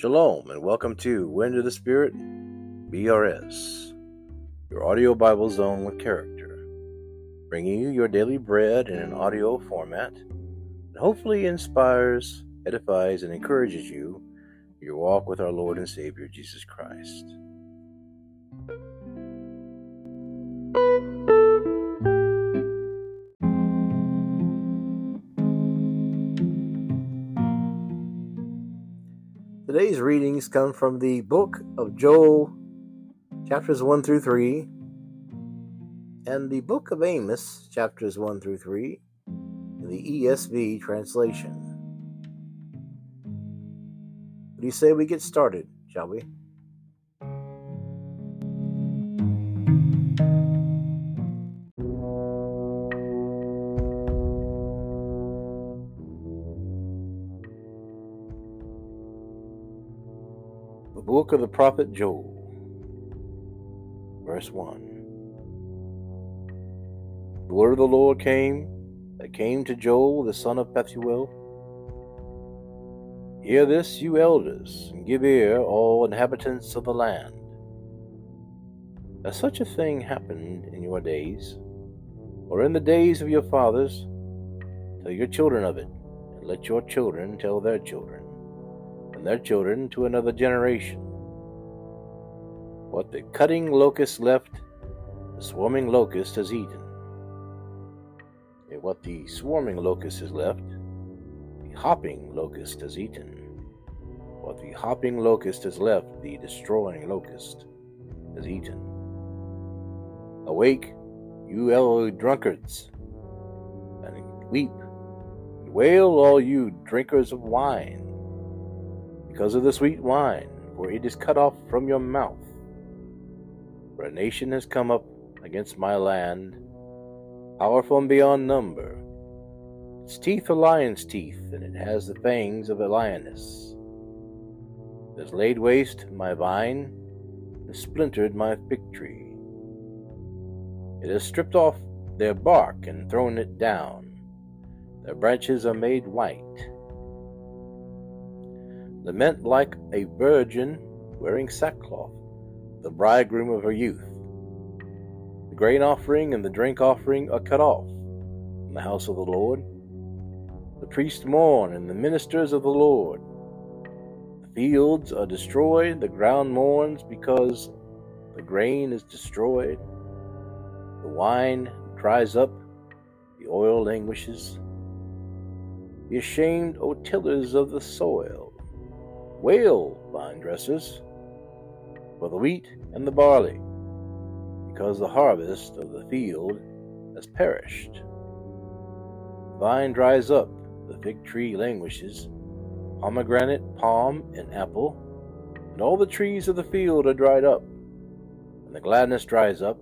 Shalom and welcome to Wind of the Spirit, BRS, your audio Bible zone with character, bringing you your daily bread in an audio format that hopefully inspires, edifies, and encourages you your walk with our Lord and Savior Jesus Christ. Readings come from the book of Joel, chapters 1 through 3, and the book of Amos, chapters 1 through 3, in the ESV translation. What do you say we get started, shall we? Book of the prophet Joel, verse 1. The word of the Lord came, that came to Joel the son of Pethuel. Hear this, you elders, and give ear, all inhabitants of the land. Has such a thing happened in your days, or in the days of your fathers? Tell your children of it, and let your children tell their children and their children to another generation. What the cutting locust left, the swarming locust has eaten. And what the swarming locust has left, the hopping locust has eaten. What the hopping locust has left, the destroying locust has eaten. Awake, you elderly drunkards, and weep, and wail, all you drinkers of wine because of the sweet wine, for it is cut off from your mouth. For a nation has come up against my land, powerful and beyond number. Its teeth are lion's teeth, and it has the fangs of a lioness. It has laid waste my vine, and splintered my fig tree. It has stripped off their bark and thrown it down. Their branches are made white lament like a virgin wearing sackcloth, the bridegroom of her youth. The grain offering and the drink offering are cut off from the house of the Lord. The priests mourn and the ministers of the Lord. The fields are destroyed, the ground mourns because the grain is destroyed. The wine dries up, the oil languishes. Be ashamed, O tillers of the soil Wail, vine dressers, for the wheat and the barley, because the harvest of the field has perished. The vine dries up, the fig tree languishes, pomegranate, palm, and apple, and all the trees of the field are dried up, and the gladness dries up,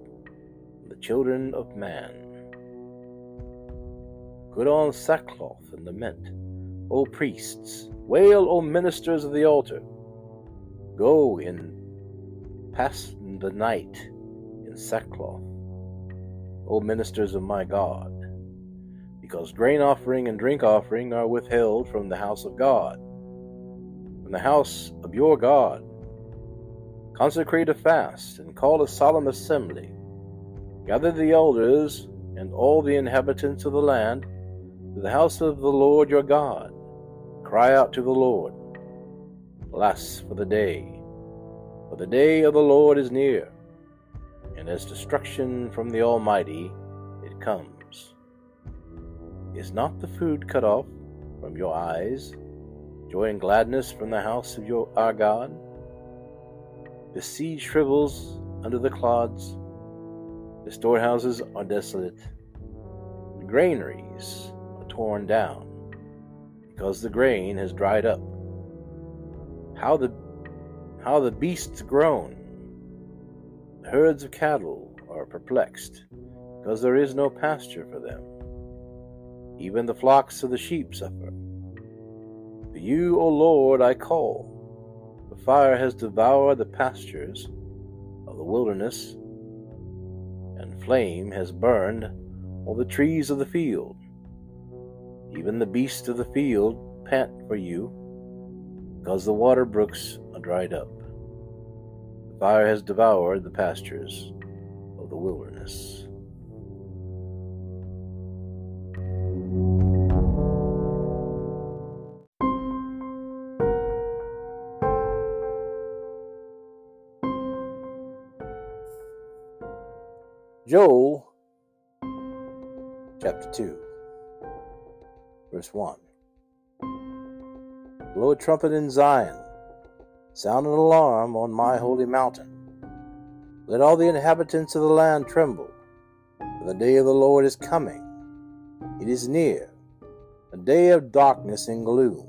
and the children of man. Put on sackcloth and lament, O priests, Wail, O ministers of the altar. Go and pass the night in sackcloth, O ministers of my God, because grain offering and drink offering are withheld from the house of God, from the house of your God. Consecrate a fast and call a solemn assembly. Gather the elders and all the inhabitants of the land to the house of the Lord your God Cry out to the Lord. Alas for the day, the day of the Lord is near, and as destruction from the Almighty it comes. Is not the food cut off from your eyes, joy and gladness from the house of your our God? The seed shrivels under the clods, the storehouses are desolate, the granaries are torn down because the grain has dried up. How the how the beasts groan. The herds of cattle are perplexed, because there is no pasture for them. Even the flocks of the sheep suffer. To you, O Lord, I call. The fire has devoured the pastures of the wilderness, and flame has burned all the trees of the field. Even the beasts of the field pant for you. Because the water brooks are dried up. The fire has devoured the pastures of the wilderness. Joel chapter 2, verse 1. Blow a trumpet in Zion, sound an alarm on my holy mountain. Let all the inhabitants of the land tremble, for the day of the Lord is coming. It is near, a day of darkness and gloom,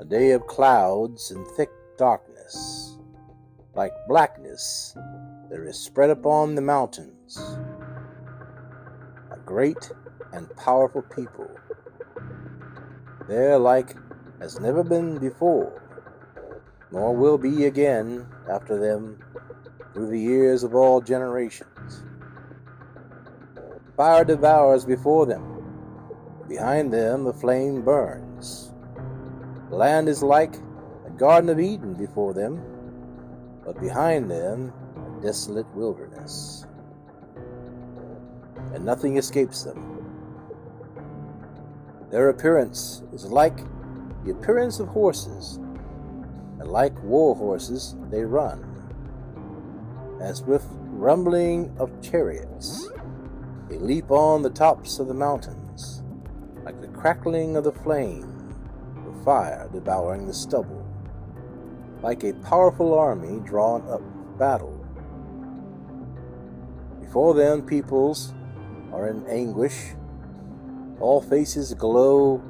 a day of clouds and thick darkness, like blackness there is spread upon the mountains a great and powerful people. They're like has never been before, nor will be again after them through the years of all generations. Fire devours before them, behind them the flame burns. The land is like a garden of Eden before them, but behind them a desolate wilderness, and nothing escapes them. Their appearance is like the appearance of horses, and like war horses they run, as with rumbling of chariots. They leap on the tops of the mountains, like the crackling of the flame, the fire devouring the stubble, like a powerful army drawn up for battle. Before them, peoples are in anguish. All faces glow,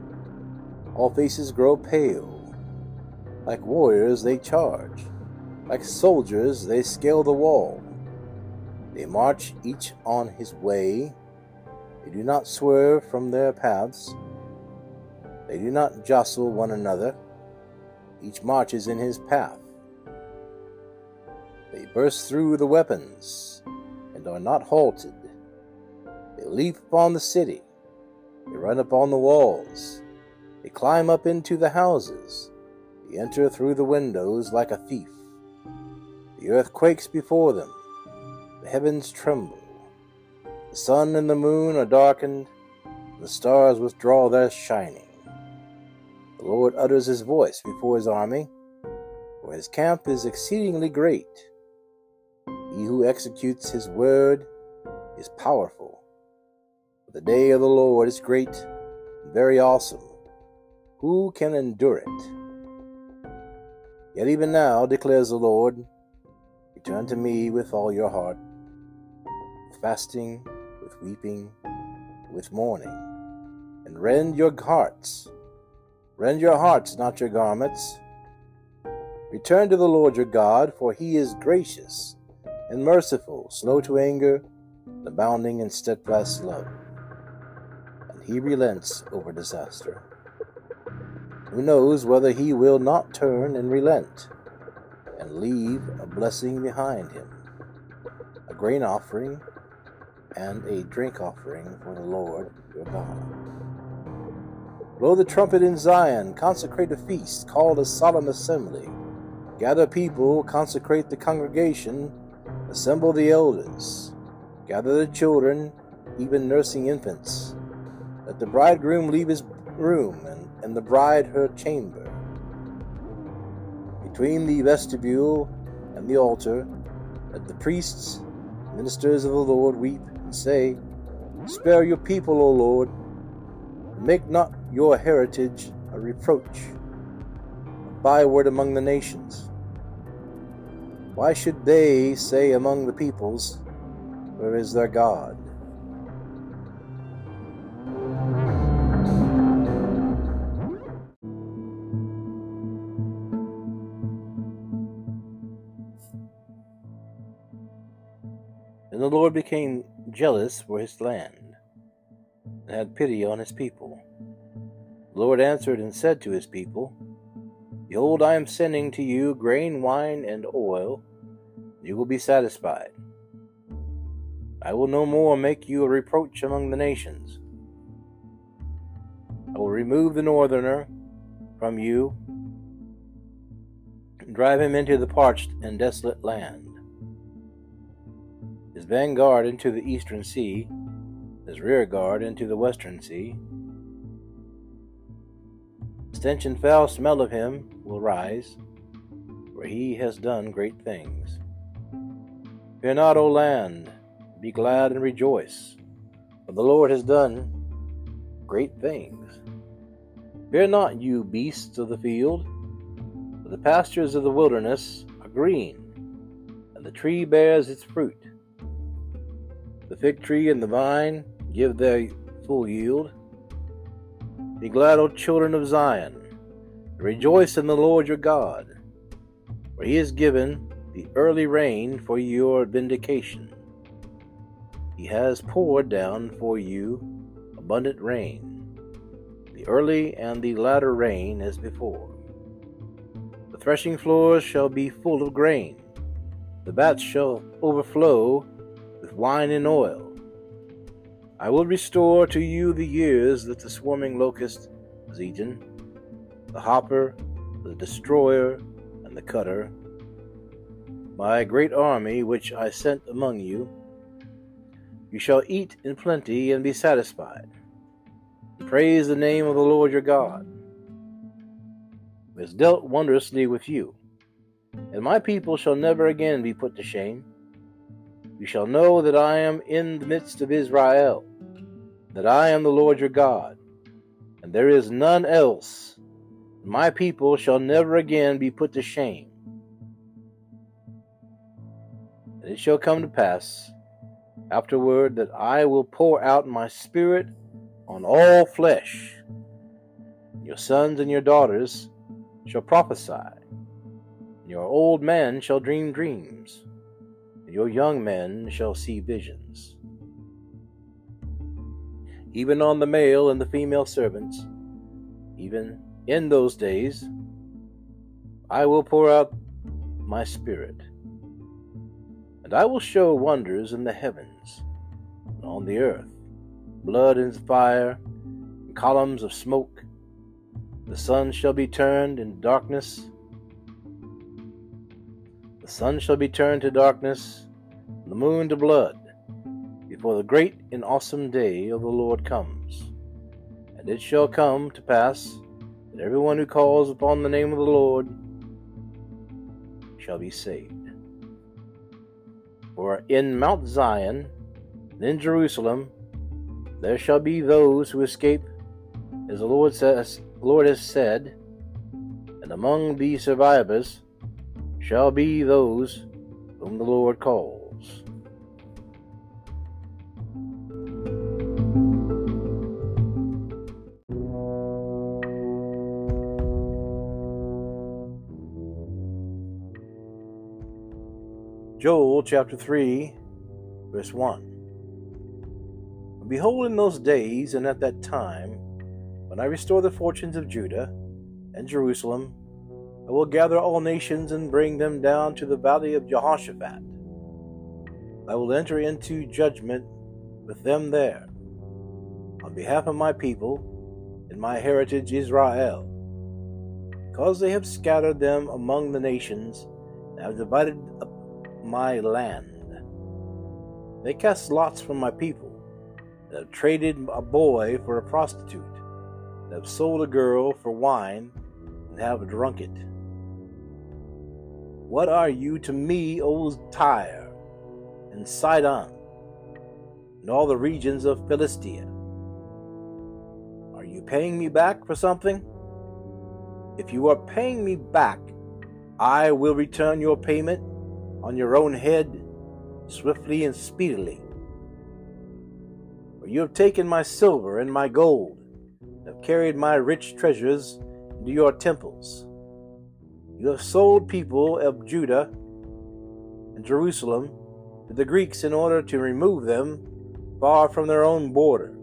all faces grow pale. Like warriors, they charge. Like soldiers, they scale the wall. They march each on his way. They do not swerve from their paths. They do not jostle one another. Each marches in his path. They burst through the weapons and are not halted. They leap upon the city, they run upon the walls, they climb up into the houses, they enter through the windows like a thief. The earth quakes before them, the heavens tremble, the sun and the moon are darkened, the stars withdraw their shining. The Lord utters his voice before his army, for his camp is exceedingly great. He who executes his word is powerful. The day of the Lord is great and very awesome. Who can endure it? Yet even now, declares the Lord, return to me with all your heart, with fasting, with weeping, with mourning, and rend your hearts. Rend your hearts, not your garments. Return to the Lord your God, for he is gracious and merciful, slow to anger, abounding in steadfast love. And he relents over disaster. Who knows whether he will not turn and relent and leave a blessing behind him, a grain offering and a drink offering for the Lord your God. Blow the trumpet in Zion, consecrate a feast, call a solemn assembly. Gather people, consecrate the congregation, Assemble the elders, gather the children, even nursing infants. Let the bridegroom leave his room, and, and the bride her chamber. Between the vestibule and the altar, let the priests, ministers of the Lord, weep and say, Spare your people, O Lord, make not your heritage a reproach, a byword among the nations. Why should they say among the peoples, Where is their God? Lord became jealous for his land, and had pity on his people. The Lord answered and said to his people, Behold, I am sending to you grain, wine, and oil. You will be satisfied. I will no more make you a reproach among the nations. I will remove the northerner from you, and drive him into the parched and desolate land. His vanguard into the eastern sea, his rear guard into the western sea. Stench and foul smell of him will rise, for he has done great things. Fear not, O land, be glad and rejoice, for the Lord has done great things. Fear not, you beasts of the field, for the pastures of the wilderness are green, and the tree bears its fruit. The fig tree and the vine give their full yield. Be glad, O children of Zion, rejoice in the Lord your God, for he has given the early rain for your vindication. He has poured down for you abundant rain, the early and the latter rain as before. The threshing floors shall be full of grain, the vats shall overflow with wine and oil. I will restore to you the years that the swarming locust has eaten, the hopper, the destroyer, and the cutter my great army which I sent among you. You shall eat in plenty and be satisfied. Praise the name of the Lord your God, who has dealt wondrously with you. And my people shall never again be put to shame. You shall know that I am in the midst of Israel, that I am the Lord your God, and there is none else. My people shall never again be put to shame. And it shall come to pass afterward that I will pour out my spirit on all flesh. Your sons and your daughters shall prophesy, and your old men shall dream dreams, your young men shall see visions. Even on the male and the female servants, even in those days, I will pour out my spirit and I will show wonders in the heavens and on the earth blood and fire, and columns of smoke. The sun shall be turned in darkness. The sun shall be turned to darkness, and the moon to blood, before the great and awesome day of the Lord comes. And it shall come to pass that everyone who calls upon the name of the Lord shall be saved. For in Mount Zion and in Jerusalem there shall be those who escape, as the Lord says, Lord has said, and among the survivors shall be those whom the Lord calls. Joel chapter 3, verse 1. Behold, in those days and at that time, when I restore the fortunes of Judah and Jerusalem, I will gather all nations and bring them down to the valley of Jehoshaphat. I will enter into judgment with them there, on behalf of my people and my heritage Israel, because they have scattered them among the nations and have divided up my land. They cast lots for my people, and have traded a boy for a prostitute, and have sold a girl for wine, and have drunk it. What are you to me, O Tyre, and Sidon, and all the regions of Philistia? Are you paying me back for something? If you are paying me back, I will return your payment on your own head swiftly and speedily. For you have taken my silver and my gold, and have carried my rich treasures into your temples. Have sold people of Judah and Jerusalem to the Greeks in order to remove them far from their own border.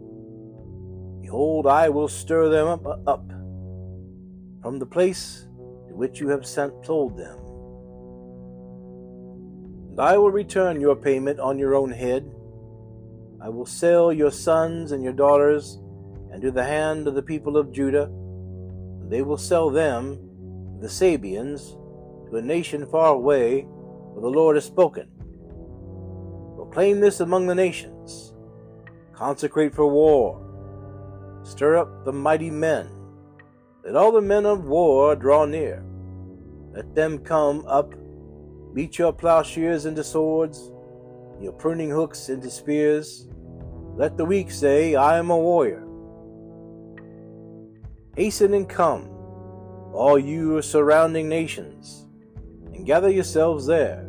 Behold, I will stir them up, up from the place to which you have sent sold them And I will return your payment on your own head. I will sell your sons and your daughters into the hand of the people of Judah, and they will sell them, the Sabeans, to a nation far away, where the Lord has spoken. Proclaim this among the nations. Consecrate for war. Stir up the mighty men. Let all the men of war draw near. Let them come up. Beat your plowshares into swords, your pruning hooks into spears. Let the weak say, I am a warrior. Hasten and come, all you surrounding nations, and gather yourselves there.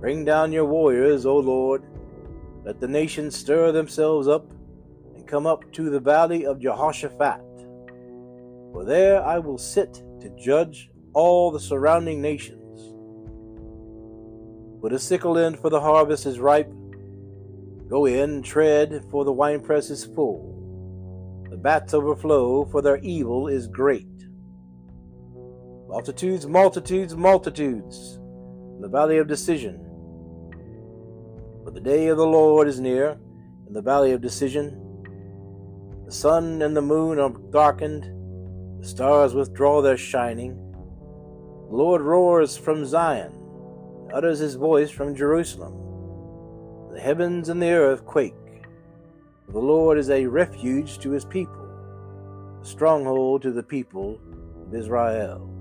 Bring down your warriors, O Lord. Let the nations stir themselves up and come up to the valley of Jehoshaphat. For there I will sit to judge all the surrounding nations. For a sickle in for the harvest is ripe. Go in, tread, for the winepress is full. The vats overflow, for their evil is great. Multitudes, multitudes, multitudes, in the valley of decision. For the day of the Lord is near, in the valley of decision. The sun and the moon are darkened, the stars withdraw their shining. The Lord roars from Zion, and utters his voice from Jerusalem. The heavens and the earth quake. The Lord is a refuge to his people, a stronghold to the people of Israel.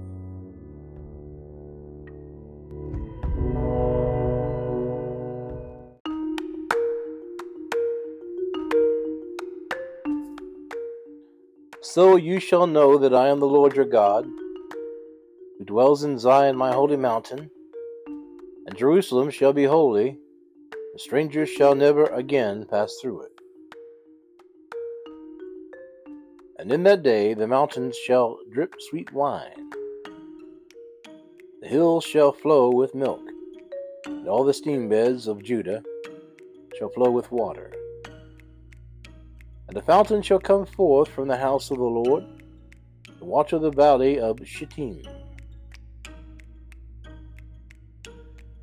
So you shall know that I am the Lord your God, who dwells in Zion my holy mountain, and Jerusalem shall be holy, and strangers shall never again pass through it. And in that day the mountains shall drip sweet wine, the hills shall flow with milk, and all the stream beds of Judah shall flow with water. And the fountain shall come forth from the house of the Lord, the watch of the valley of Shittim.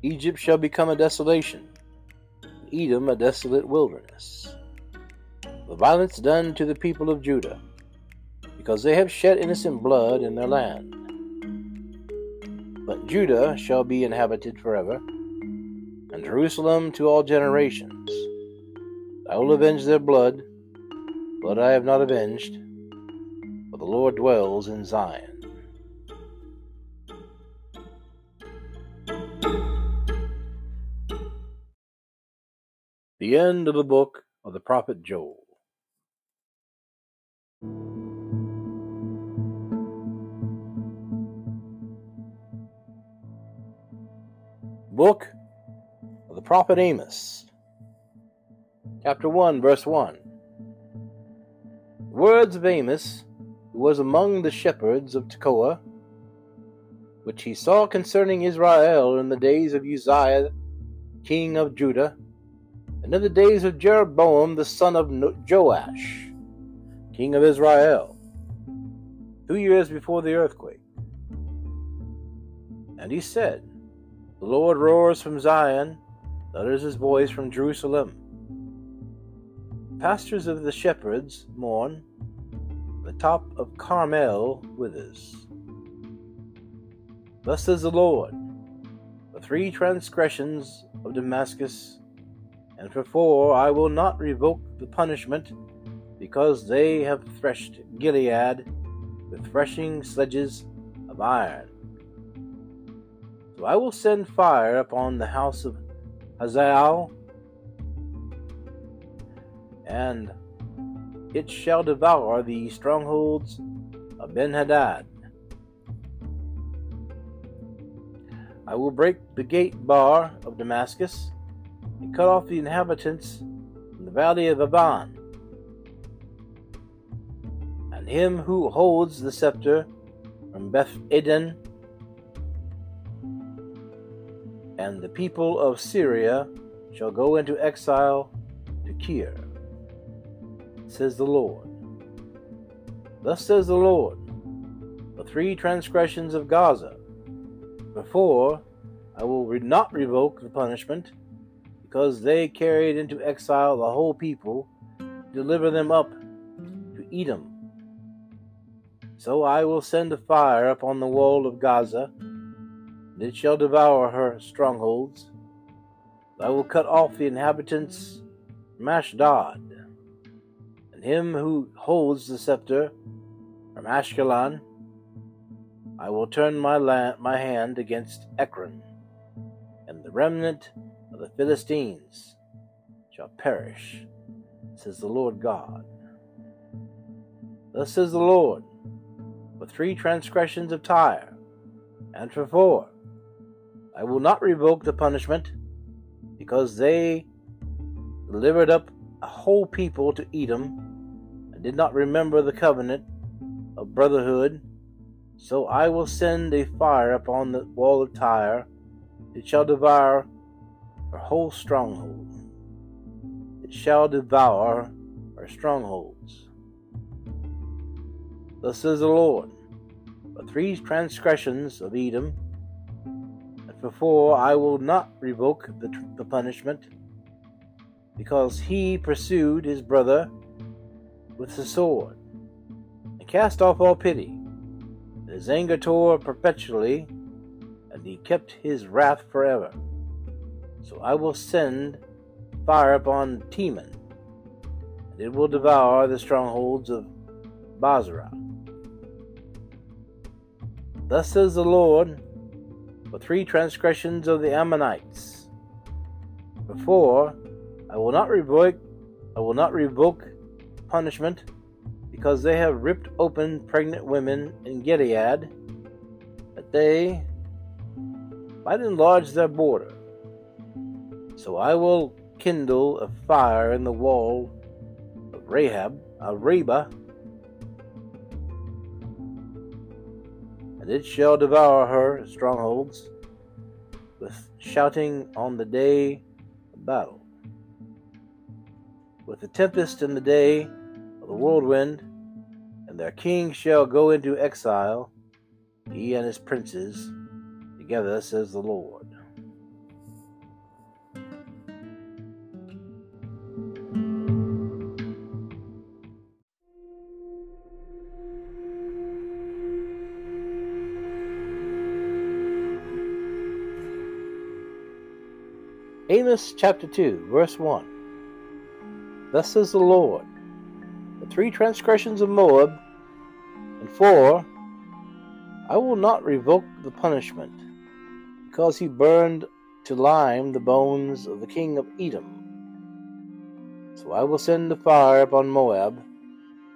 Egypt shall become a desolation, and Edom a desolate wilderness. The violence done to the people of Judah, because they have shed innocent blood in their land. But Judah shall be inhabited forever, and Jerusalem to all generations. I will avenge their blood but I have not avenged, for the Lord dwells in Zion. The end of the book of the prophet Joel. Book of the prophet Amos, chapter 1, verse 1 words of Amos, who was among the shepherds of Tekoa, which he saw concerning Israel in the days of Uzziah, king of Judah, and in the days of Jeroboam the son of Joash, king of Israel, two years before the earthquake. And he said, The Lord roars from Zion, utters his voice from Jerusalem pastures of the shepherds mourn, the top of Carmel withers. Thus says the Lord, for three transgressions of Damascus, and for four I will not revoke the punishment, because they have threshed Gilead with threshing sledges of iron. So I will send fire upon the house of Hazael and it shall devour the strongholds of Benhadad. I will break the gate bar of Damascus and cut off the inhabitants in the valley of Aven. And him who holds the scepter from Beth Eden, and the people of Syria shall go into exile to Kir says the Lord. Thus says the Lord, the three transgressions of Gaza. Before I will not revoke the punishment, because they carried into exile the whole people, deliver them up to Edom. So I will send a fire upon the wall of Gaza, and it shall devour her strongholds. I will cut off the inhabitants from Ashdod, and him who holds the scepter from Ashkelon. I will turn my, my hand against Ekron, and the remnant of the Philistines shall perish, says the Lord God. Thus says the Lord, for three transgressions of Tyre, and for four, I will not revoke the punishment, because they delivered up a whole people to Edom, did not remember the covenant of brotherhood so I will send a fire upon the wall of Tyre, it shall devour her whole stronghold. It shall devour her strongholds. Thus says the Lord, for three transgressions of Edom, and for four I will not revoke the, the punishment, because he pursued his brother with the sword, and cast off all pity his anger tore perpetually, and he kept his wrath forever. So I will send fire upon Teman, and it will devour the strongholds of Bozrah. Thus says the Lord, for three transgressions of the Ammonites. Before I will not revoke I will not revoke punishment because they have ripped open pregnant women in Gilead, that they might enlarge their border. So I will kindle a fire in the wall of Rahab, of Reba, and it shall devour her strongholds with shouting on the day of battle, with the tempest in the day the whirlwind and their king shall go into exile, he and his princes, together, says the Lord. Amos chapter 2, verse 1. Thus says the Lord three transgressions of Moab, and four, I will not revoke the punishment, because he burned to lime the bones of the king of Edom. So I will send a fire upon Moab,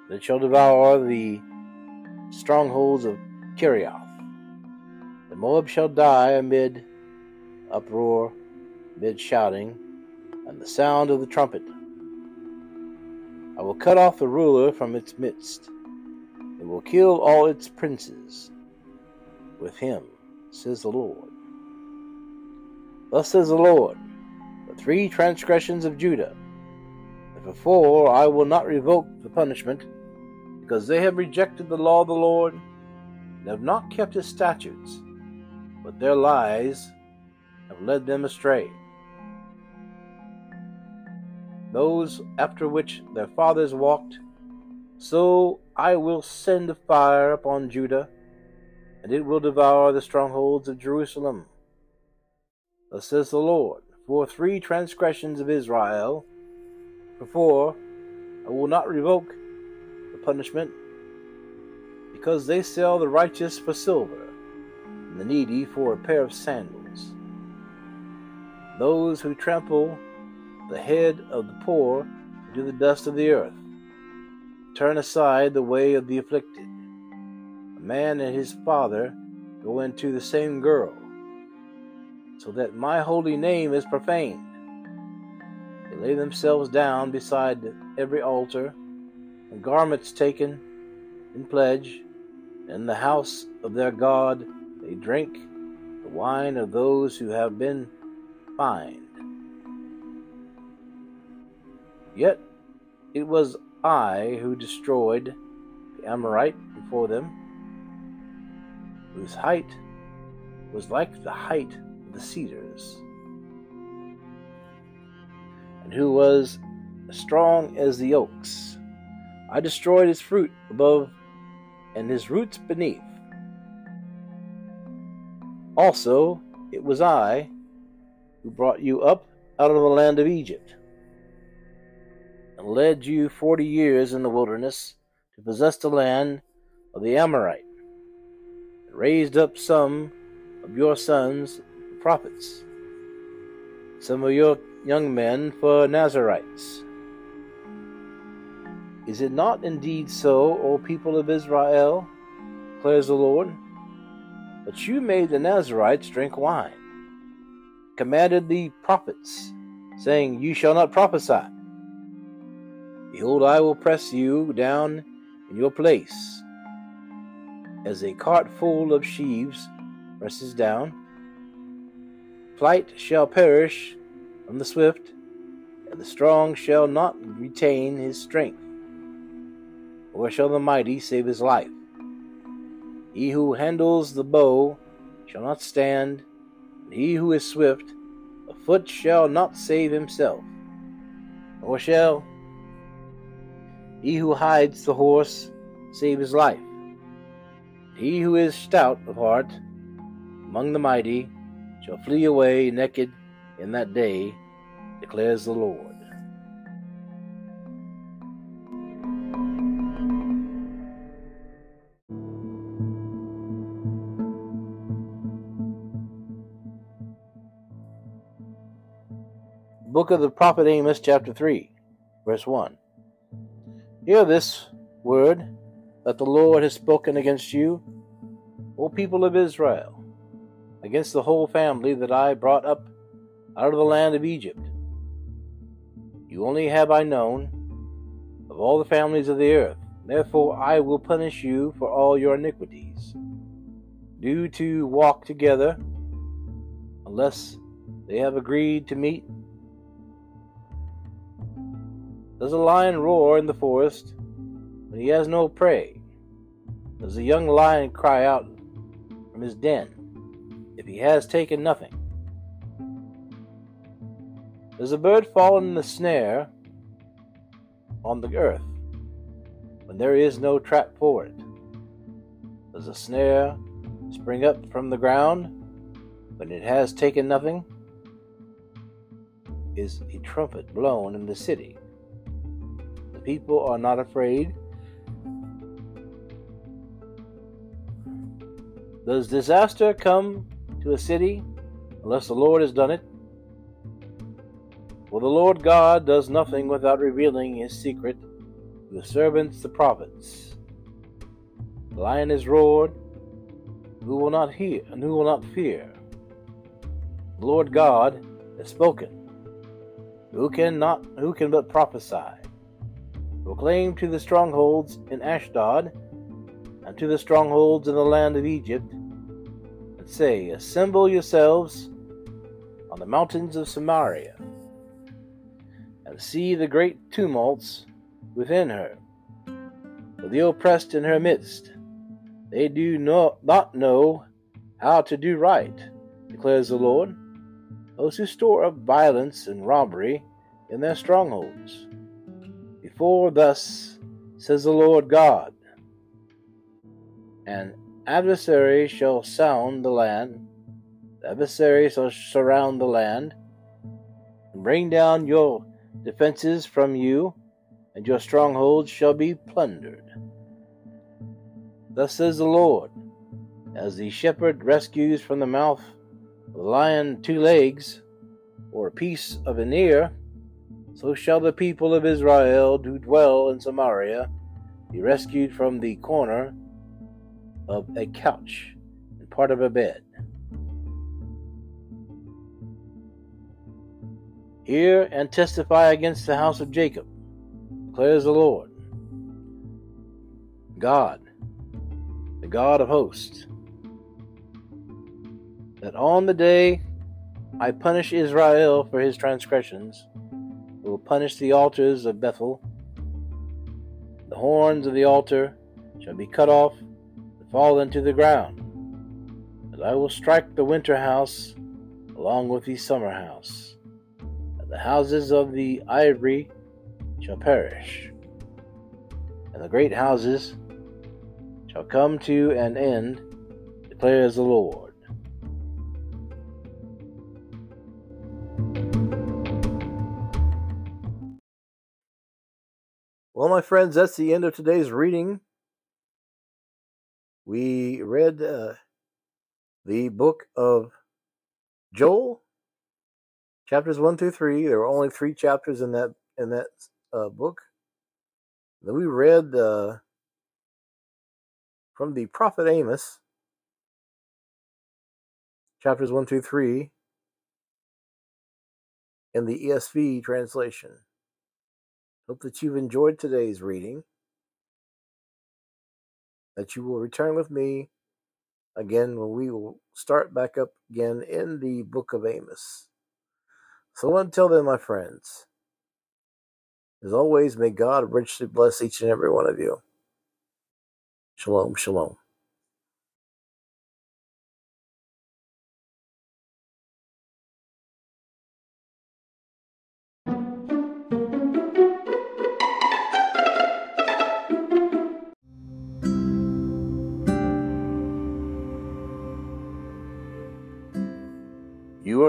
that shall devour the strongholds of Kerioth. The Moab shall die amid uproar, amid shouting, and the sound of the trumpet. I will cut off the ruler from its midst, and will kill all its princes with him, says the Lord. Thus says the Lord, the three transgressions of Judah, and for four I will not revoke the punishment, because they have rejected the law of the Lord, and have not kept his statutes, but their lies have led them astray those after which their fathers walked. So I will send fire upon Judah, and it will devour the strongholds of Jerusalem. Thus says the Lord, for three transgressions of Israel, for four, I will not revoke the punishment, because they sell the righteous for silver, and the needy for a pair of sandals. Those who trample the head of the poor into the dust of the earth. Turn aside the way of the afflicted. A man and his father go into the same girl, so that my holy name is profaned. They lay themselves down beside every altar, and garments taken in pledge. In the house of their God they drink the wine of those who have been fined. Yet it was I who destroyed the Amorite before them, whose height was like the height of the cedars, and who was strong as the oaks. I destroyed his fruit above and his roots beneath. Also, it was I who brought you up out of the land of Egypt, and led you forty years in the wilderness to possess the land of the Amorite, and raised up some of your sons, the prophets, some of your young men for Nazirites. Is it not indeed so, O people of Israel? declares the Lord. But you made the Nazirites drink wine, commanded the prophets, saying, You shall not prophesy. Behold, I will press you down in your place, as a cart full of sheaves presses down. Flight shall perish from the swift, and the strong shall not retain his strength, or shall the mighty save his life. He who handles the bow shall not stand, and he who is swift of foot shall not save himself, nor shall he who hides the horse save his life. He who is stout of heart among the mighty shall flee away naked in that day, declares the Lord. Book of the Prophet Amos, chapter 3, verse 1. Hear this word that the Lord has spoken against you, O people of Israel, against the whole family that I brought up out of the land of Egypt. You only have I known of all the families of the earth. Therefore I will punish you for all your iniquities. Do to walk together, unless they have agreed to meet does a lion roar in the forest when he has no prey? Does a young lion cry out from his den if he has taken nothing? Does a bird fall in the snare on the earth when there is no trap for it? Does a snare spring up from the ground when it has taken nothing? Is a trumpet blown in the city people are not afraid? Does disaster come to a city unless the Lord has done it? For the Lord God does nothing without revealing his secret to the servants, the prophets. The lion is roared, who will not hear and who will not fear? The Lord God has spoken. Who can not who can but prophesy? Proclaim to the strongholds in Ashdod, and to the strongholds in the land of Egypt, and say, Assemble yourselves on the mountains of Samaria, and see the great tumults within her, for the oppressed in her midst. They do not know how to do right, declares the Lord. Those who store up violence and robbery in their strongholds. For thus says the Lord God An adversary shall sound the land, the adversary shall surround the land, and bring down your defenses from you, and your strongholds shall be plundered. Thus says the Lord, as the shepherd rescues from the mouth of the lion two legs, or a piece of an ear, so shall the people of Israel who dwell in Samaria be rescued from the corner of a couch and part of a bed. Hear and testify against the house of Jacob, declares the Lord. God, the God of hosts, that on the day I punish Israel for his transgressions, will punish the altars of Bethel. The horns of the altar shall be cut off and fall into the ground. And I will strike the winter house along with the summer house. And the houses of the ivory shall perish. And the great houses shall come to an end, declares the Lord. My friends, that's the end of today's reading. We read uh, the book of Joel, chapters one through three. There were only three chapters in that in that uh, book. Then we read uh, from the prophet Amos, chapters one through three, in the ESV translation. Hope that you've enjoyed today's reading, that you will return with me again when we will start back up again in the book of Amos. So until then, my friends, as always, may God richly bless each and every one of you. Shalom, shalom.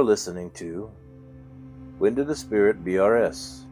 Listening to When Did the Spirit BRS